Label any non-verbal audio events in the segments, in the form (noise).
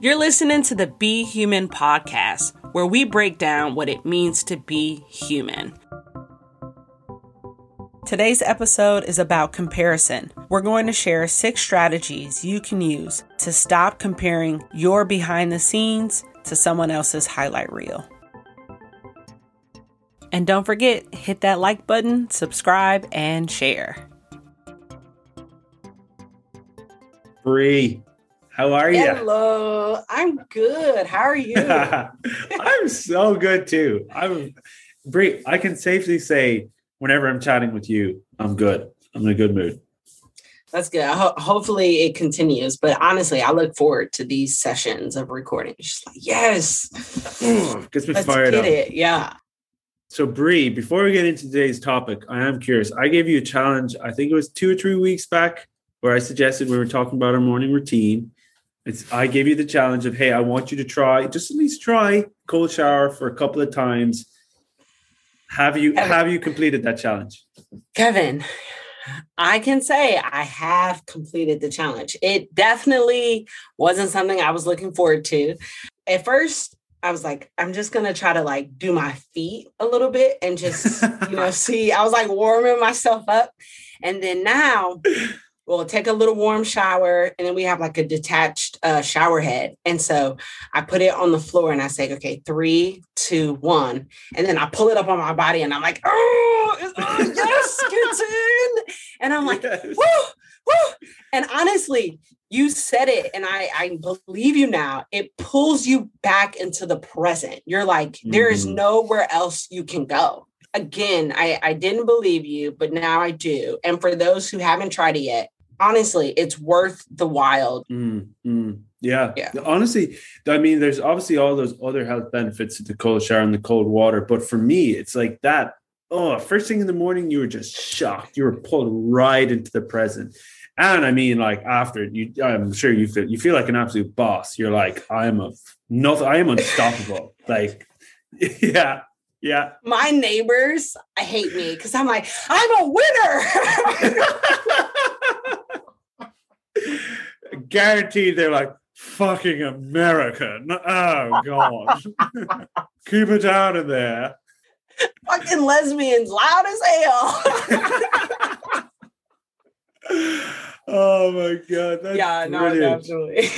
You're listening to the Be Human podcast, where we break down what it means to be human. Today's episode is about comparison. We're going to share six strategies you can use to stop comparing your behind the scenes to someone else's highlight reel. And don't forget, hit that like button, subscribe, and share. Bree, how are you? Hello, I'm good. How are you? (laughs) I'm so good too. I'm Bree. I can safely say, whenever I'm chatting with you, I'm good. I'm in a good mood. That's good. Ho- hopefully it continues. But honestly, I look forward to these sessions of recording. Just like, yes, gets me Let's fired get up. It. Yeah. So, Bree, before we get into today's topic, I am curious. I gave you a challenge. I think it was two or three weeks back, where I suggested we were talking about our morning routine. It's I gave you the challenge of, hey, I want you to try, just at least try cold shower for a couple of times. Have you Kevin, have you completed that challenge? Kevin, I can say I have completed the challenge. It definitely wasn't something I was looking forward to. At first, I was like, I'm just gonna try to like do my feet a little bit and just, you know, (laughs) see. I was like warming myself up. And then now (laughs) we'll take a little warm shower and then we have like a detached uh, shower head and so i put it on the floor and i say okay three two one and then i pull it up on my body and i'm like oh, oh (laughs) yes in and i'm like yes. woo, woo. and honestly you said it and I, I believe you now it pulls you back into the present you're like mm-hmm. there is mm-hmm. nowhere else you can go again, I, I didn't believe you, but now I do. And for those who haven't tried it yet, honestly, it's worth the while. Mm, mm, yeah. yeah. Honestly, I mean, there's obviously all those other health benefits of the cold shower and the cold water. But for me, it's like that. Oh, first thing in the morning, you were just shocked. You were pulled right into the present. And I mean, like after you, I'm sure you feel you feel like an absolute boss. You're like, I am a nothing. I am unstoppable. like, (laughs) yeah, yeah. My neighbors I hate me because I'm like, I'm a winner. (laughs) (laughs) Guaranteed they're like, fucking American. Oh God. Keep it out of there. Fucking lesbians loud as hell. (laughs) oh my god. That's yeah, no, brilliant. definitely.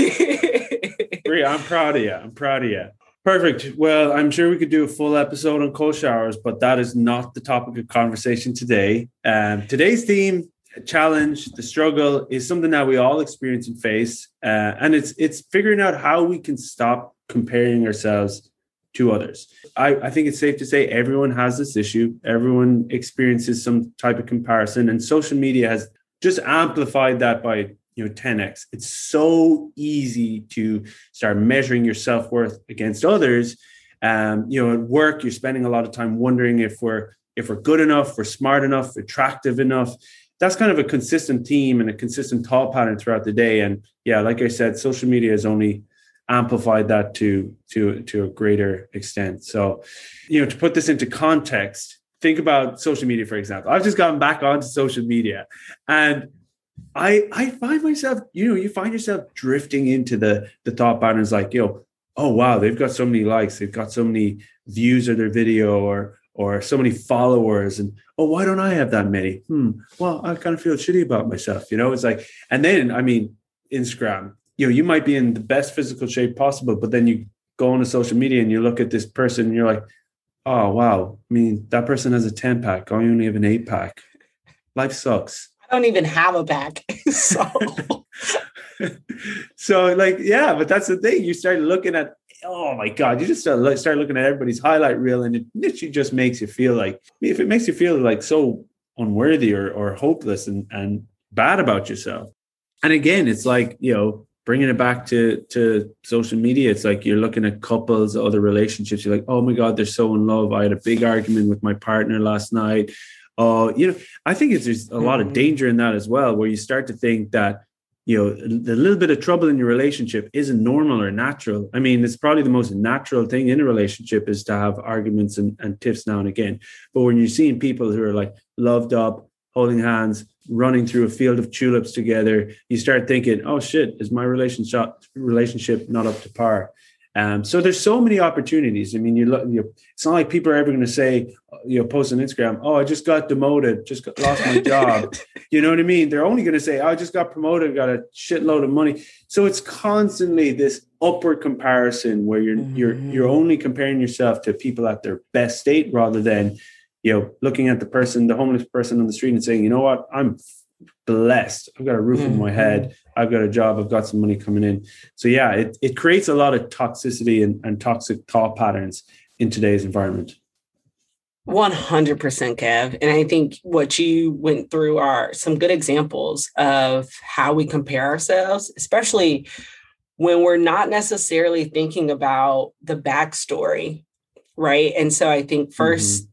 (laughs) I'm proud of you. I'm proud of you. Perfect. Well, I'm sure we could do a full episode on cold showers, but that is not the topic of conversation today. Um, today's theme, challenge, the struggle, is something that we all experience and face, uh, and it's it's figuring out how we can stop comparing ourselves to others. I, I think it's safe to say everyone has this issue. Everyone experiences some type of comparison, and social media has just amplified that by you know 10x it's so easy to start measuring your self-worth against others um, you know at work you're spending a lot of time wondering if we're if we're good enough we're smart enough attractive enough that's kind of a consistent theme and a consistent thought pattern throughout the day. And yeah like i said social media has only amplified that to to to a greater extent. So you know to put this into context think about social media for example. I've just gotten back onto social media and I I find myself, you know, you find yourself drifting into the the thought patterns like, you know, oh wow, they've got so many likes, they've got so many views of their video or or so many followers and oh why don't i have that many? Hmm well i kind of feel shitty about myself you know? It's like and then i mean instagram you know you might be in the best physical shape possible but then you go on to social media and you look at this person and you're like oh wow i mean that person has a 10 pack i only have an 8 pack. Life sucks. I don't even have a pack (laughs) so. (laughs) So like yeah, but that's the thing. You start looking at oh my god, you just start start looking at everybody's highlight reel, and it literally just makes you feel like if it makes you feel like so unworthy or or hopeless and and bad about yourself. And again, it's like you know bringing it back to to social media it's like you're looking at couples other relationships you're like oh my god they're so in love i had a big argument with my partner last night uh, you know, I think it's, there's a lot of mm-hmm. danger in that as well, where you start to think that, you know, the little bit of trouble in your relationship isn't normal or natural. I mean, it's probably the most natural thing in a relationship is to have arguments and, and tiffs now and again. But when you're seeing people who are like loved up, holding hands, running through a field of tulips together, you start thinking, "Oh shit, is my relationship relationship not up to par?" Um, so there's so many opportunities. I mean, you look. You, it's not like people are ever going to say, you know, post on Instagram, "Oh, I just got demoted, just got, lost my job." (laughs) you know what I mean? They're only going to say, oh, "I just got promoted, got a shitload of money." So it's constantly this upward comparison where you're mm-hmm. you're you're only comparing yourself to people at their best state rather than, you know, looking at the person, the homeless person on the street, and saying, "You know what? I'm blessed. I've got a roof mm-hmm. over my head. I've got a job. I've got some money coming in. So yeah, it, it creates a lot of toxicity and, and toxic thought patterns in today's environment. 100% Kev. And I think what you went through are some good examples of how we compare ourselves, especially when we're not necessarily thinking about the backstory. Right. And so I think 1st mm-hmm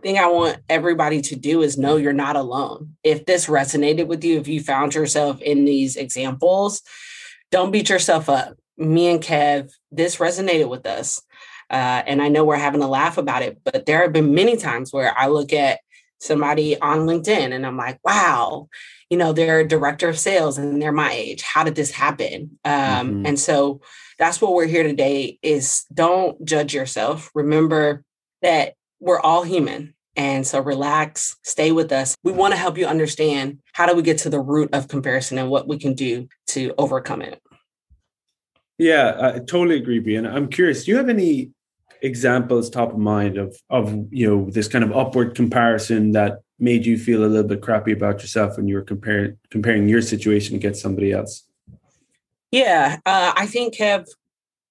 thing I want everybody to do is know you're not alone. If this resonated with you, if you found yourself in these examples, don't beat yourself up. Me and Kev, this resonated with us. Uh, and I know we're having a laugh about it, but there have been many times where I look at somebody on LinkedIn and I'm like, wow, you know, they're a director of sales and they're my age. How did this happen? Um, mm-hmm. And so that's what we're here today is don't judge yourself. Remember that we're all human. And so relax, stay with us. We want to help you understand how do we get to the root of comparison and what we can do to overcome it. Yeah, I totally agree, Brian. I'm curious, do you have any examples top of mind of of you know this kind of upward comparison that made you feel a little bit crappy about yourself when you were comparing comparing your situation against somebody else? Yeah, uh, I think have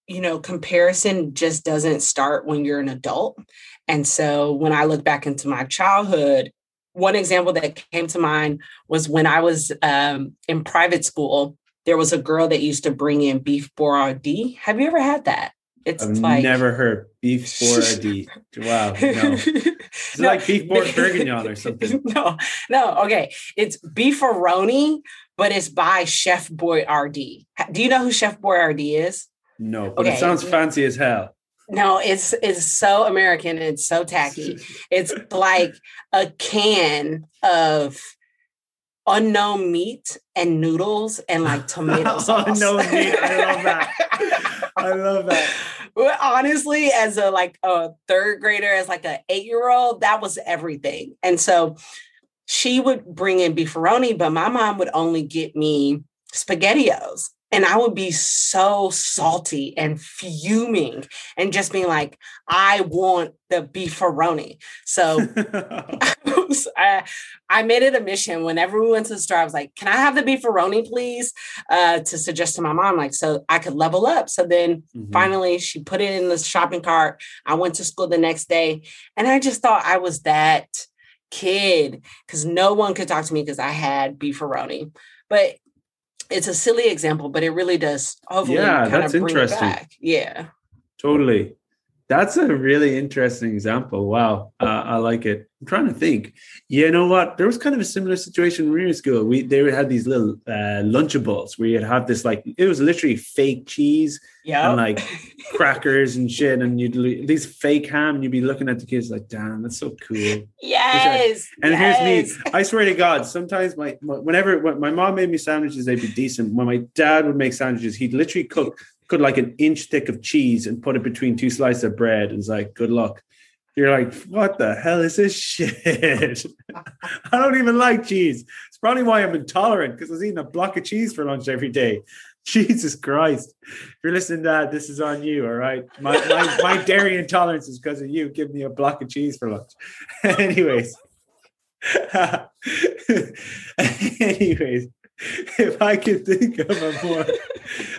you know comparison just doesn't start when you're an adult and so when I look back into my childhood, one example that came to mind was when I was um, in private school, there was a girl that used to bring in beef bourrardee. Have you ever had that? It's I've like never heard beef (laughs) bourrardee. wow, no. (laughs) It's no, like beef bourguignon or (laughs) something. No, no. Okay, it's beefaroni, but it's by Chef Boyardee. RD. Do you know who Chef Boyardee is? No, but okay. it sounds fancy as hell. No, it's it's so American. It's so tacky. It's like a can of unknown meat and noodles and like tomato sauce. unknown meat. I love that. I love that. Honestly, as a like a third grader, as like an eight year old, that was everything. And so she would bring in beefaroni, but my mom would only get me spaghettios and I would be so salty and fuming and just being like, I want the beefaroni. So (laughs) (laughs) (laughs) I, I, made it a mission whenever we went to the store. I was like, can I have the beefaroni, please? Uh, to suggest to my mom, like, so I could level up. So then mm-hmm. finally she put it in the shopping cart. I went to school the next day and I just thought I was that kid because no one could talk to me because I had beefaroni. But it's a silly example, but it really does hopefully yeah, kind that's of bring interesting. it back. Yeah. Totally. That's a really interesting example. Wow. Uh, I like it. I'm trying to think. You know what? There was kind of a similar situation when we were in school. We they had these little uh, Lunchables where you'd have this like it was literally fake cheese yeah, and like (laughs) crackers and shit, and you'd these fake ham, and you'd be looking at the kids like, "Damn, that's so cool." Yes. And yes. here's me. I swear to God, sometimes my, my whenever when my mom made me sandwiches, they'd be decent. When my dad would make sandwiches, he'd literally cook cook like an inch thick of cheese and put it between two slices of bread, and it's like, "Good luck." you're like, what the hell is this shit? (laughs) I don't even like cheese. It's probably why I'm intolerant because I was eating a block of cheese for lunch every day. (laughs) Jesus Christ. If you're listening to that, this is on you, all right? My, my, my (laughs) dairy intolerance is because of you giving me a block of cheese for lunch. Anyways. Anyways, if I could think of a more,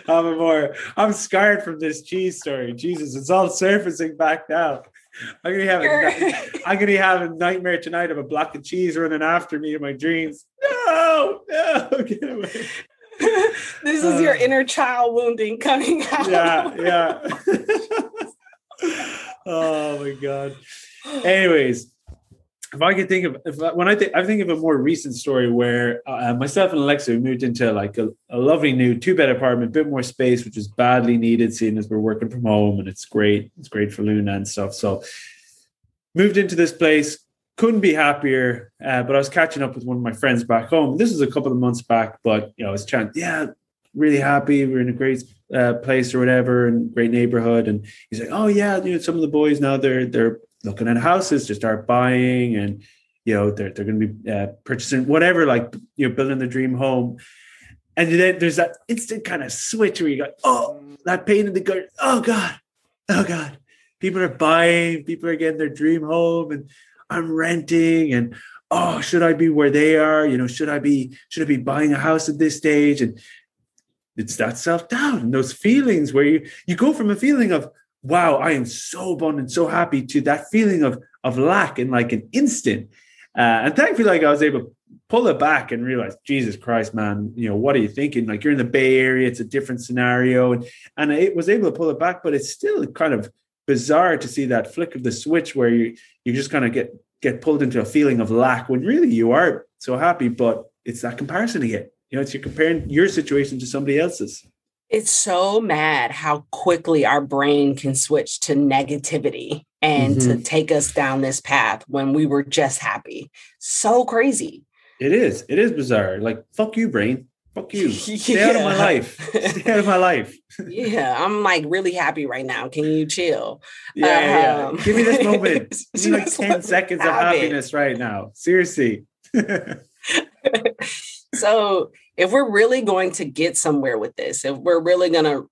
of a more, I'm scarred from this cheese story. Jesus, it's all surfacing back now. I'm gonna have a, I'm gonna have a nightmare tonight of a block of cheese running after me in my dreams. No, no, (laughs) get away. (laughs) this is uh, your inner child wounding coming out. Yeah, yeah. (laughs) oh my god. Anyways, if I could think of if when I think I think of a more recent story where uh, myself and Alexa moved into like a, a lovely new two bed apartment, a bit more space, which is badly needed, seeing as we're working from home and it's great. It's great for Luna and stuff. So moved into this place, couldn't be happier. Uh, but I was catching up with one of my friends back home. This was a couple of months back, but you know, I was yeah, really happy. We're in a great uh, place or whatever, and great neighborhood. And he's like, oh yeah, you know, some of the boys now they're they're looking at houses to start buying, and you know, they're they're going to be uh, purchasing whatever, like you know, building the dream home. And then there's that instant kind of switch where you go, oh, that pain in the gut. Oh God, oh God. People are buying, people are getting their dream home, and I'm renting and oh, should I be where they are? You know, should I be should I be buying a house at this stage? And it's that self-doubt and those feelings where you you go from a feeling of wow, I am so abundant, so happy to that feeling of of lack in like an instant. Uh, and thankfully, like I was able to pull it back and realize, Jesus Christ, man, you know, what are you thinking? Like you're in the Bay Area, it's a different scenario. And and I was able to pull it back, but it's still kind of bizarre to see that flick of the switch where you you just kind of get get pulled into a feeling of lack when really you are so happy, but it's that comparison again. You know, it's you're comparing your situation to somebody else's. It's so mad how quickly our brain can switch to negativity and mm-hmm. to take us down this path when we were just happy. So crazy. It is. It is bizarre. Like, fuck you, brain fuck (laughs) you. Stay yeah. out of my life. Stay out of my life. (laughs) yeah, I'm like really happy right now. Can you chill? Yeah, um, yeah. Give me this moment. (laughs) Give me like 10 seconds of happiness right now. Seriously. so if we're really going to get somewhere with this, if we're really gonna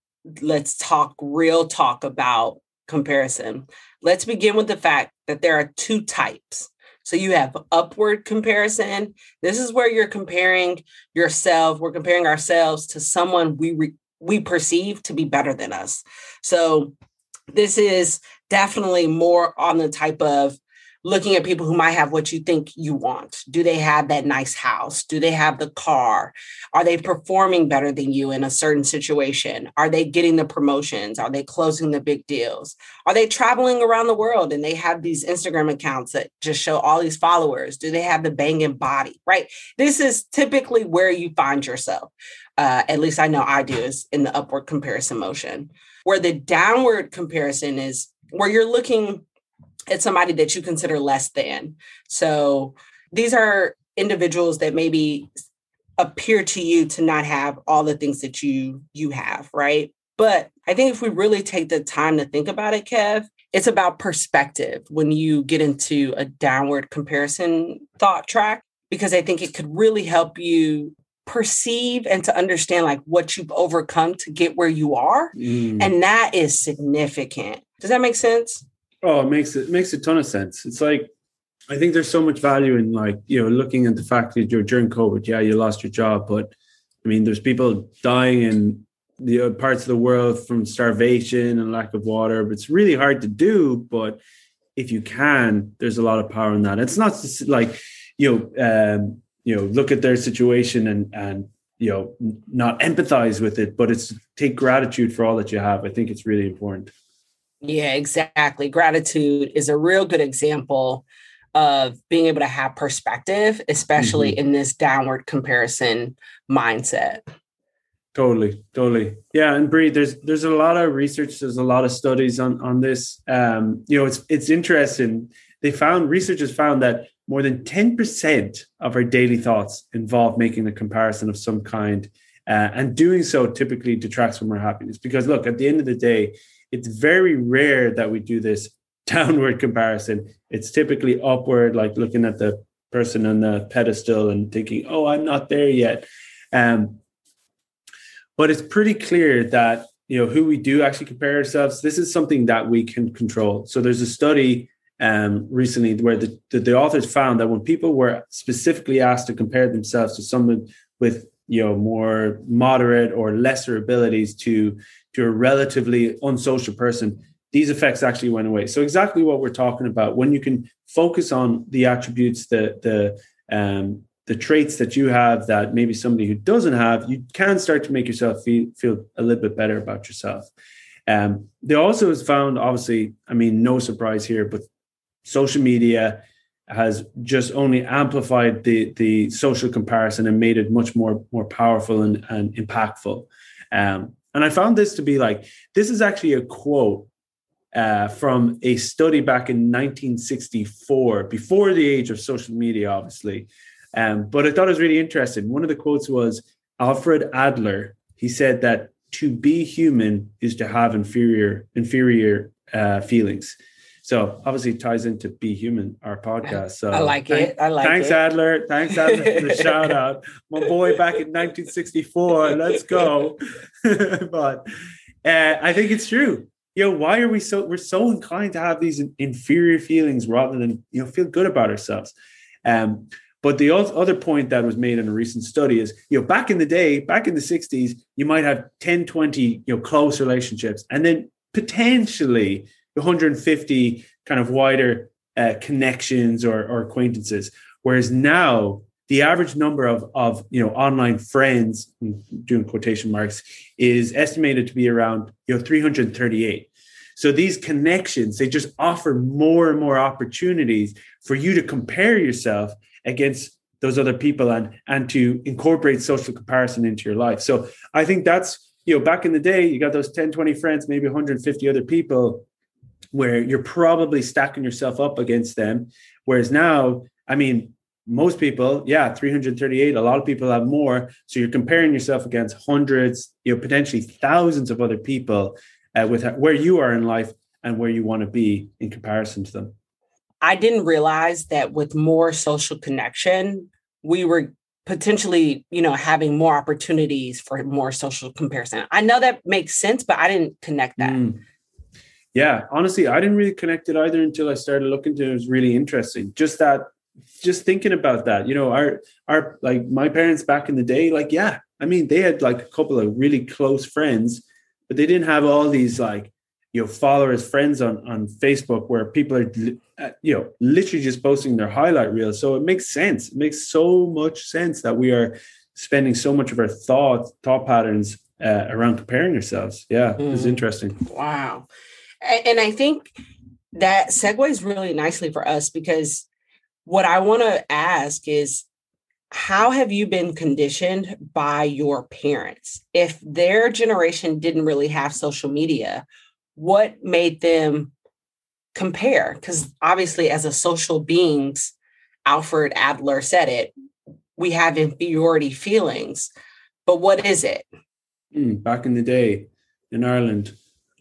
let's talk real talk about comparison, let's begin with the fact that there are two types so you have upward comparison. This is where you're comparing yourself. We're comparing ourselves to someone we re- we perceive to be better than us. So this is definitely more on the type of looking at people who might have what you think you want. Do they have that nice house? Do they have the car? Are they performing better than you in a certain situation? Are they getting the promotions? Are they closing the big deals? Are they traveling around the world and they have these Instagram accounts that just show all these followers? Do they have the banging body? Right. This is typically where you find yourself. Uh, at least I know I do, is in the upward comparison motion. Where the downward comparison is where you're looking it's somebody that you consider less than. So these are individuals that maybe appear to you to not have all the things that you you have, right? But I think if we really take the time to think about it, Kev, it's about perspective when you get into a downward comparison thought track, because I think it could really help you perceive and to understand like what you've overcome to get where you are. Mm. And that is significant. Does that make sense? Oh, it makes it makes a ton of sense. It's like I think there's so much value in like you know looking at the fact that you're during COVID. Yeah, you lost your job, but I mean, there's people dying in the uh, parts of the world from starvation and lack of water. But it's really hard to do. But if you can, there's a lot of power in that. It's not just like you know, um, you know, look at their situation and and you know not empathize with it, but it's take gratitude for all that you have. I think it's really important. Yeah, exactly. Gratitude is a real good example of being able to have perspective, especially mm-hmm. in this downward comparison mindset. Totally, totally. Yeah, and Bree, there's there's a lot of research, there's a lot of studies on on this. Um, you know, it's it's interesting. They found researchers found that more than 10% of our daily thoughts involve making a comparison of some kind. Uh, and doing so typically detracts from our happiness. Because look, at the end of the day, it's very rare that we do this (laughs) downward comparison. It's typically upward, like looking at the person on the pedestal and thinking, "Oh, I'm not there yet." Um, but it's pretty clear that you know who we do actually compare ourselves. This is something that we can control. So there's a study um, recently where the, the, the authors found that when people were specifically asked to compare themselves to someone with you know more moderate or lesser abilities to to a relatively unsocial person these effects actually went away so exactly what we're talking about when you can focus on the attributes the the um the traits that you have that maybe somebody who doesn't have you can start to make yourself feel feel a little bit better about yourself um they also has found obviously i mean no surprise here but social media has just only amplified the the social comparison and made it much more more powerful and, and impactful. Um, and I found this to be like this is actually a quote uh, from a study back in 1964, before the age of social media, obviously. Um, but I thought it was really interesting. One of the quotes was Alfred Adler. He said that to be human is to have inferior inferior uh, feelings. So obviously it ties into Be Human, our podcast. So I like thank, it. I like it. thanks, it. Adler. Thanks, Adler, for the (laughs) shout out. My boy back in 1964. Let's go. (laughs) but uh, I think it's true. You know, why are we so we're so inclined to have these inferior feelings rather than you know feel good about ourselves? Um, but the other point that was made in a recent study is, you know, back in the day, back in the 60s, you might have 10, 20, you know, close relationships. And then potentially 150 kind of wider uh, connections or, or acquaintances. Whereas now, the average number of, of you know online friends, doing quotation marks, is estimated to be around you know 338. So these connections, they just offer more and more opportunities for you to compare yourself against those other people and and to incorporate social comparison into your life. So I think that's you know back in the day, you got those 10, 20 friends, maybe 150 other people where you're probably stacking yourself up against them. Whereas now, I mean, most people, yeah, 338, a lot of people have more. So you're comparing yourself against hundreds, you know, potentially thousands of other people uh, with where you are in life and where you want to be in comparison to them. I didn't realize that with more social connection, we were potentially, you know, having more opportunities for more social comparison. I know that makes sense, but I didn't connect that. Mm yeah, honestly, I didn't really connect it either until I started looking to it. It was really interesting. Just that, just thinking about that, you know, our, our, like my parents back in the day, like, yeah, I mean, they had like a couple of really close friends, but they didn't have all these like, you know, followers, friends on, on Facebook where people are, uh, you know, literally just posting their highlight reel. So it makes sense. It makes so much sense that we are spending so much of our thought, thought patterns uh, around comparing ourselves. Yeah, mm. it's interesting. Wow. And I think that segues really nicely for us because what I want to ask is how have you been conditioned by your parents? If their generation didn't really have social media, what made them compare? Because obviously, as a social beings, Alfred Adler said it, we have inferiority feelings. But what is it? Mm, back in the day in Ireland,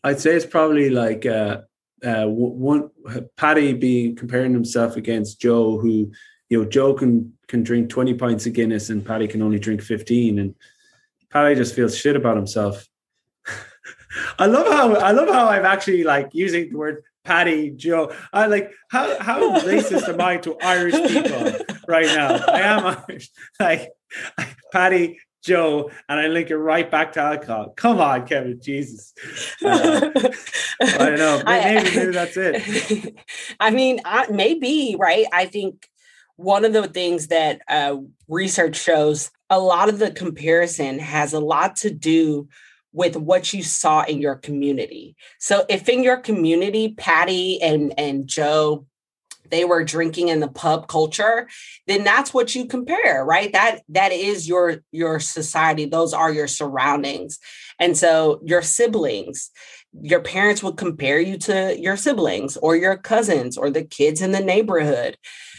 I'd say it's probably like uh, uh, one Paddy being comparing himself against Joe, who you know Joe can can drink twenty pints of Guinness and Paddy can only drink fifteen, and Paddy just feels shit about himself. (laughs) I love how I love how I'm actually like using the word Paddy Joe. I like how how racist am I to Irish people (laughs) right now? I am Irish. Like (laughs) Paddy Joe, and I link it right back to alcohol. Come on, Kevin, Jesus. Uh, (laughs) I don't know. Maybe, maybe that's it. (laughs) I mean, I, maybe right. I think one of the things that uh, research shows a lot of the comparison has a lot to do with what you saw in your community. So if in your community, Paddy and and Joe they were drinking in the pub culture then that's what you compare right that that is your your society those are your surroundings and so your siblings your parents would compare you to your siblings or your cousins or the kids in the neighborhood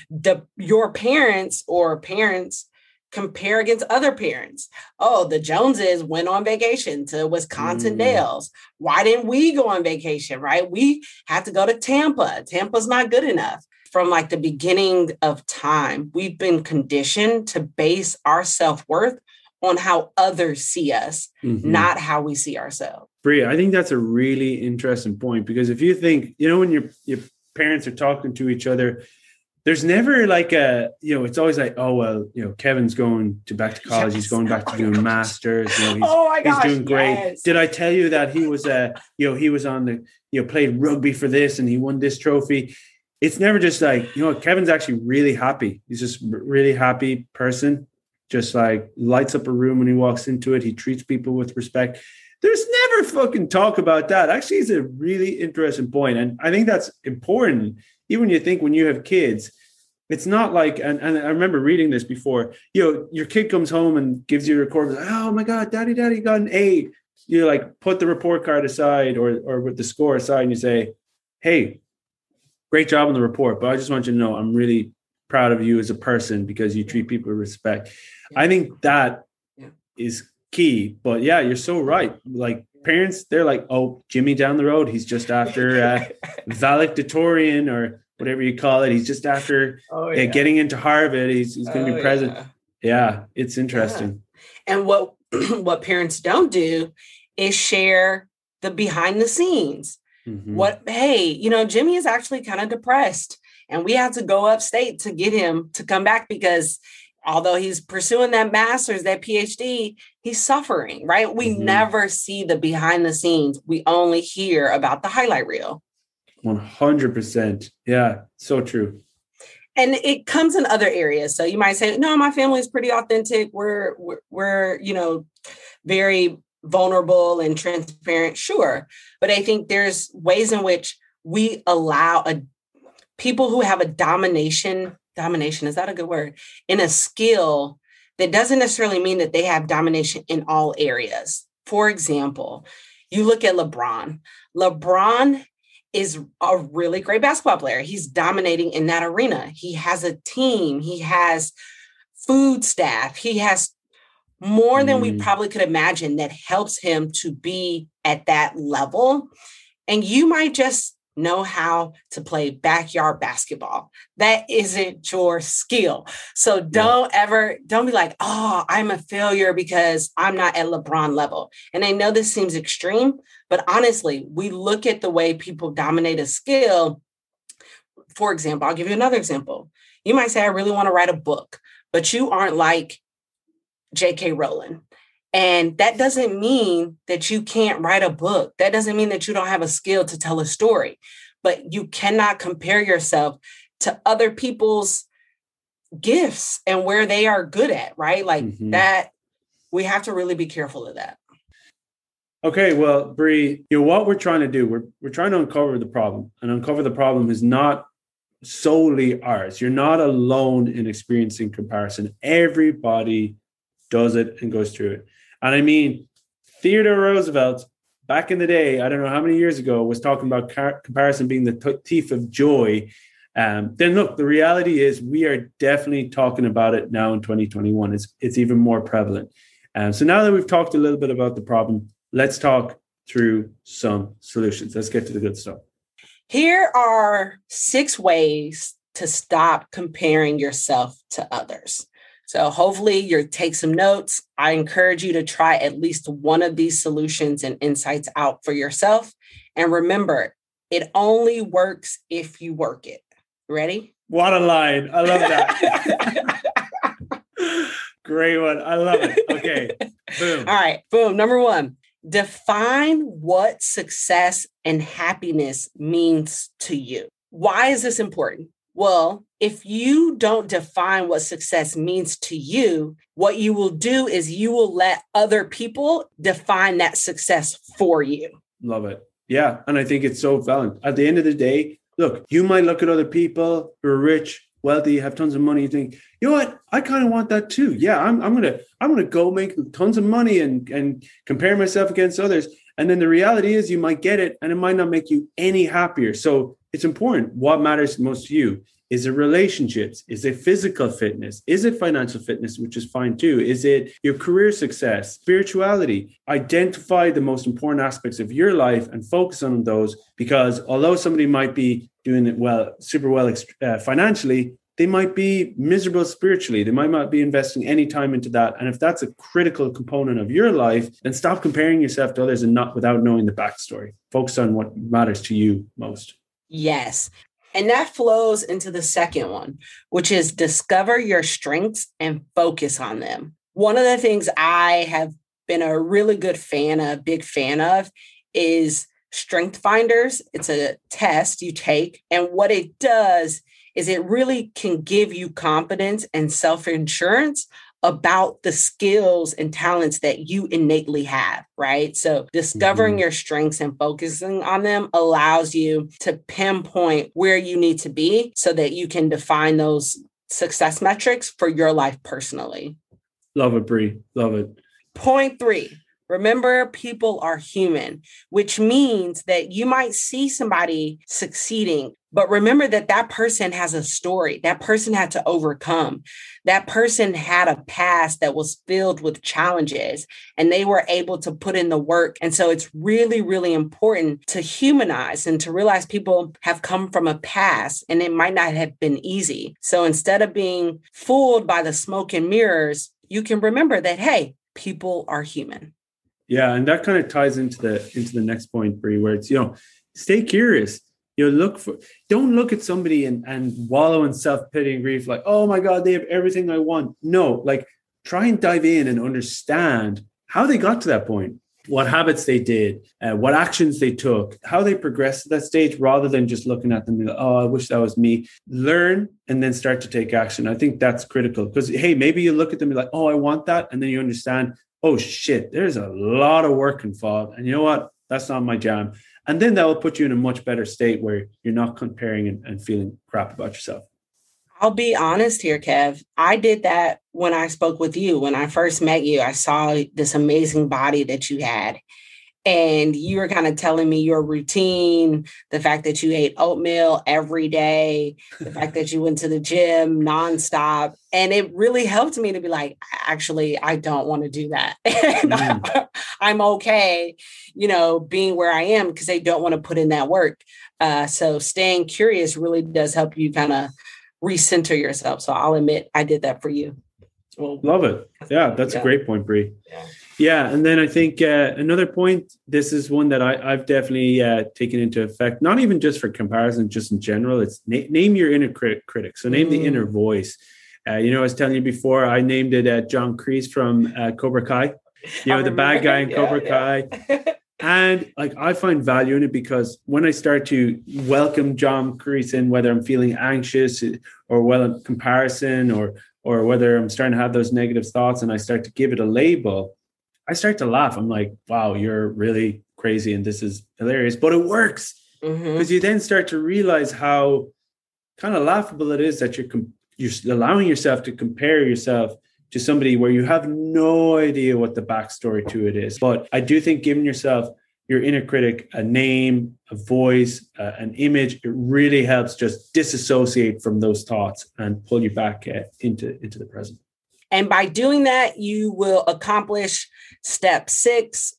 the your parents or parents compare against other parents. Oh, the Joneses went on vacation to Wisconsin mm. Dells. Why didn't we go on vacation? Right? We have to go to Tampa. Tampa's not good enough from like the beginning of time, we've been conditioned to base our self worth on how others see us, mm-hmm. not how we see ourselves. Bria, I think that's a really interesting point because if you think, you know, when your your parents are talking to each other, there's never like a, you know, it's always like, oh well, you know, Kevin's going to back to college, yes. he's going back (laughs) to oh doing masters, you know, he's, oh my gosh, he's doing great. Yes. Did I tell you that he was uh, you know, he was on the, you know, played rugby for this and he won this trophy? It's never just like you know kevin's actually really happy. He's just really happy person. Just like lights up a room when he walks into it. He treats people with respect. There's never fucking talk about that. Actually it's a really interesting point and i think that's important. Even you think when you have kids it's not like and, and i remember reading this before you know your kid comes home and gives you a report like, oh my god daddy daddy got an a. You like put the report card aside or or with the score aside and you say hey, great job on the report, but I just want you to know I'm really proud of you as a person because you treat people with respect. Yeah. I think that yeah. is key. But yeah, you're so right. Like parents, they're like, oh, Jimmy down the road, he's just after uh, (laughs) valedictorian or whatever you call it. He's just after oh, uh, yeah. uh, getting into Harvard. He's, he's going to oh, be president. Yeah, yeah it's interesting. And what (clears throat) what parents don't do is share the behind the scenes. Mm-hmm. What, hey, you know, Jimmy is actually kind of depressed. And we had to go upstate to get him to come back because although he's pursuing that master's, that PhD, he's suffering, right? We mm-hmm. never see the behind the scenes. We only hear about the highlight reel. 100%. Yeah, so true. And it comes in other areas. So you might say, no, my family is pretty authentic. We're, we're, we're you know, very vulnerable and transparent. Sure. But I think there's ways in which we allow a people who have a domination domination is that a good word? In a skill that doesn't necessarily mean that they have domination in all areas. For example you look at lebron. Lebron is a really great basketball player. He's dominating in that arena. He has a team. He has food staff. He has more than we mm. probably could imagine that helps him to be at that level and you might just know how to play backyard basketball. That isn't your skill. So don't ever, don't be like, oh, I'm a failure because I'm not at LeBron level. And I know this seems extreme, but honestly, we look at the way people dominate a skill. For example, I'll give you another example. You might say, I really want to write a book, but you aren't like J.K. Rowling. And that doesn't mean that you can't write a book. That doesn't mean that you don't have a skill to tell a story, but you cannot compare yourself to other people's gifts and where they are good at, right? Like mm-hmm. that, we have to really be careful of that. Okay, well, Bree, you know what we're trying to do? We're we're trying to uncover the problem, and uncover the problem is not solely ours. You're not alone in experiencing comparison. Everybody does it and goes through it. And I mean, Theodore Roosevelt, back in the day, I don't know how many years ago, was talking about car- comparison being the thief of joy. Um, then look, the reality is we are definitely talking about it now in 2021. It's, it's even more prevalent. Um, so now that we've talked a little bit about the problem, let's talk through some solutions. Let's get to the good stuff. Here are six ways to stop comparing yourself to others. So hopefully you take some notes. I encourage you to try at least one of these solutions and insights out for yourself. And remember, it only works if you work it. Ready? What a line. I love that. (laughs) Great one. I love it. Okay. Boom. All right. Boom. Number one, define what success and happiness means to you. Why is this important? Well, if you don't define what success means to you, what you will do is you will let other people define that success for you. Love it. Yeah. And I think it's so valid. At the end of the day, look, you might look at other people who are rich, wealthy, have tons of money, and think, you know what? I kind of want that too. Yeah, I'm, I'm gonna I'm gonna go make tons of money and and compare myself against others. And then the reality is you might get it and it might not make you any happier. So it's important. What matters most to you? Is it relationships? Is it physical fitness? Is it financial fitness, which is fine too? Is it your career success, spirituality? Identify the most important aspects of your life and focus on those because although somebody might be doing it well, super well uh, financially, they might be miserable spiritually. They might not be investing any time into that. And if that's a critical component of your life, then stop comparing yourself to others and not without knowing the backstory. Focus on what matters to you most. Yes. And that flows into the second one, which is discover your strengths and focus on them. One of the things I have been a really good fan of, big fan of, is Strength Finders. It's a test you take. And what it does is it really can give you confidence and self insurance about the skills and talents that you innately have, right? So discovering mm-hmm. your strengths and focusing on them allows you to pinpoint where you need to be so that you can define those success metrics for your life personally. Love it, Bree. Love it. Point three Remember, people are human, which means that you might see somebody succeeding, but remember that that person has a story. That person had to overcome. That person had a past that was filled with challenges and they were able to put in the work. And so it's really, really important to humanize and to realize people have come from a past and it might not have been easy. So instead of being fooled by the smoke and mirrors, you can remember that, hey, people are human. Yeah, and that kind of ties into the into the next point, Bree, where it's you know, stay curious. You look for don't look at somebody and and wallow in self pity and grief, like oh my god, they have everything I want. No, like try and dive in and understand how they got to that point, what habits they did, uh, what actions they took, how they progressed to that stage, rather than just looking at them. Like, oh, I wish that was me. Learn and then start to take action. I think that's critical because hey, maybe you look at them like, oh, I want that, and then you understand oh shit, there's a lot of work involved. And you know what? That's not my jam. And then that will put you in a much better state where you're not comparing and, and feeling crap about yourself. I'll be honest here, Kev. I did that when I spoke with you. When I first met you, I saw this amazing body that you had and you were kind of telling me your routine, the fact that you ate oatmeal every day, the fact that you went to the gym nonstop. And it really helped me to be like, actually, I don't want to do that. (laughs) Mm. (laughs) I'm okay, you know, being where I am because they don't want to put in that work. Uh, so staying curious really does help you kind of recenter yourself. So I'll admit I did that for you. Well, Love it. Yeah, that's yeah. a great point, Bree. Yeah. Yeah, and then I think uh, another point. This is one that I, have definitely uh, taken into effect. Not even just for comparison, just in general. It's na- name your inner crit- critic. So name mm. the inner voice. Uh, you know, I was telling you before. I named it uh, John Kreese from uh, Cobra Kai. You know, the bad guy in yeah, Cobra yeah. Kai. (laughs) and like I find value in it because when I start to welcome John Kreese in, whether I'm feeling anxious or well in comparison, or or whether I'm starting to have those negative thoughts, and I start to give it a label I start to laugh. I'm like, wow, you're really crazy and this is hilarious, but it works because mm-hmm. you then start to realize how kind of laughable it is that you're com- you're allowing yourself to compare yourself to somebody where you have no idea what the backstory to it is. But I do think giving yourself your inner critic a name, a voice, uh, an image, it really helps just disassociate from those thoughts and pull you back uh, into into the present. And by doing that, you will accomplish step six,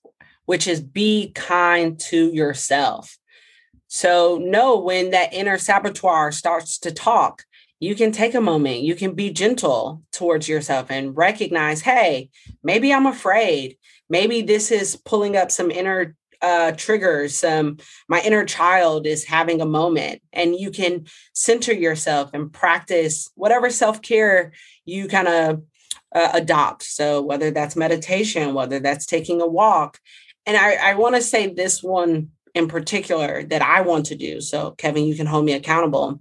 which is be kind to yourself. So, know when that inner saboteur starts to talk, you can take a moment, you can be gentle towards yourself and recognize, hey, maybe I'm afraid. Maybe this is pulling up some inner uh, triggers. Um, my inner child is having a moment, and you can center yourself and practice whatever self care you kind of uh, adopt. So whether that's meditation, whether that's taking a walk. And I, I want to say this one in particular that I want to do. So Kevin, you can hold me accountable.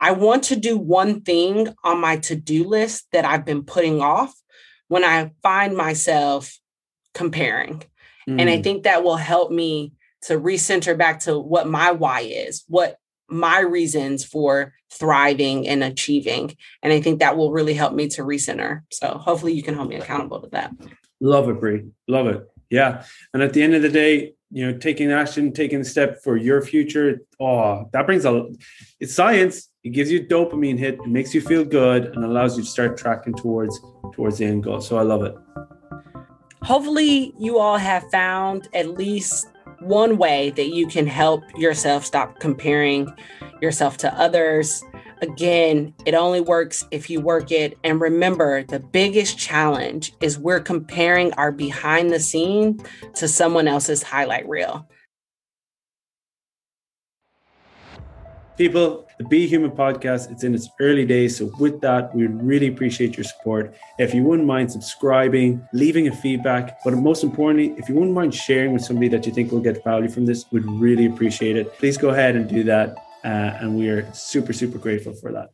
I want to do one thing on my to-do list that I've been putting off when I find myself comparing. Mm. And I mm. think that will help me to recenter back to what my why is, what my reasons for thriving and achieving. And I think that will really help me to recenter. So hopefully you can hold me accountable to that. Love it, Bree. Love it. Yeah. And at the end of the day, you know, taking action, taking a step for your future. Oh, that brings a it's science. It gives you dopamine hit, it makes you feel good and allows you to start tracking towards towards the end goal. So I love it. Hopefully you all have found at least one way that you can help yourself stop comparing yourself to others. Again, it only works if you work it. And remember, the biggest challenge is we're comparing our behind the scene to someone else's highlight reel. People, the Be Human podcast, it's in its early days. So, with that, we really appreciate your support. If you wouldn't mind subscribing, leaving a feedback, but most importantly, if you wouldn't mind sharing with somebody that you think will get value from this, we'd really appreciate it. Please go ahead and do that. Uh, and we are super, super grateful for that.